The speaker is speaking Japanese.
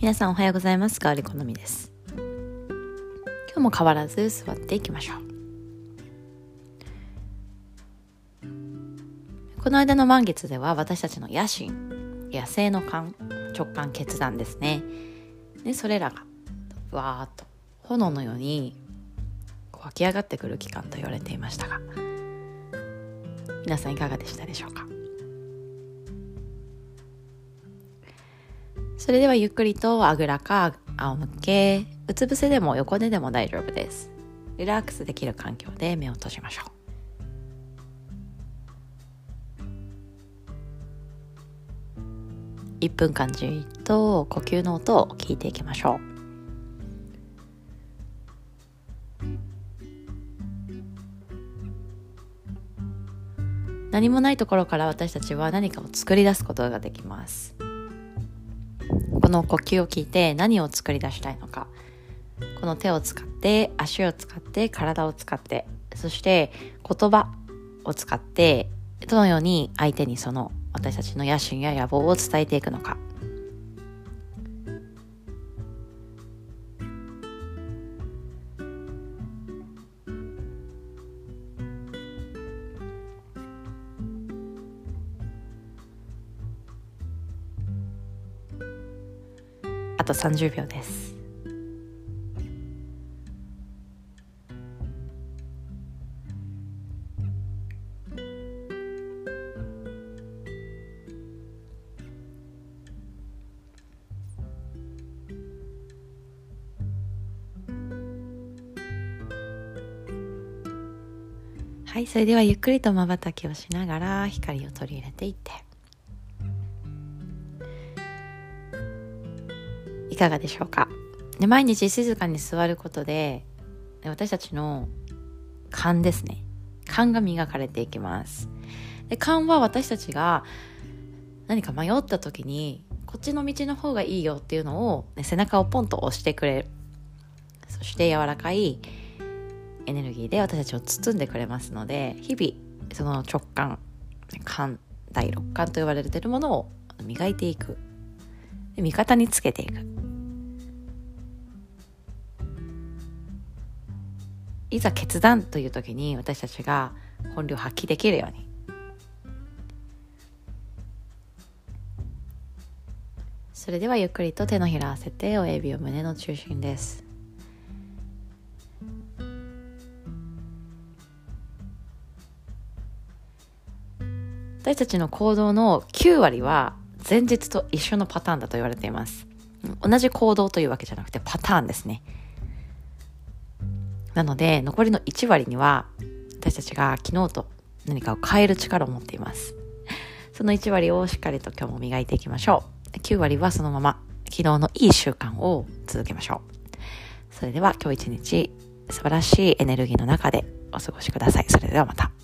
皆さんおはようございます。ガーリコのみです。今日も変わらず座っていきましょう。この間の満月では私たちの野心野生の感直感決断ですね。でそれらがわーっと炎のように湧き上がってくる期間と言われていましたが皆さんいかがでしたでしょうか？それではゆっくりとあぐらか仰向け。うつ伏せでも横ででも大丈夫です。リラックスできる環境で目を閉じましょう。1分間じっと呼吸の音を聞いていきましょう。何もないところから私たちは何かを作り出すことができます。この呼吸を聞いて何を作り出したいのか。この手を使って足を使って体を使って。そして言葉を使ってどのように相手にその私たちの野心や野望を伝えていくのか。と30秒です。はい、それではゆっくりと瞬きをしながら光を取り入れていって。かがでしょうか？で毎日静かに座ることで私たちの勘ですね。勘が磨かれていきます。で勘は私たちが何か迷った時にこっちの道の方がいいよっていうのを、ね、背中をポンと押してくれるそして柔らかいエネルギーで私たちを包んでくれますので日々その直感勘第六感と言われているものを磨いていく。味方につけていく。いざ決断という時に私たちが本領発揮できるように。それではゆっくりと手のひら合わせて親指を胸の中心です。私たちの行動の9割は前日と一緒のパターンだと言われています。同じ行動というわけじゃなくてパターンですね。なので残りの1割には私たちが昨日と何かを変える力を持っています。その1割をしっかりと今日も磨いていきましょう。9割はそのまま昨日のいい習慣を続けましょう。それでは今日一日素晴らしいエネルギーの中でお過ごしください。それではまた。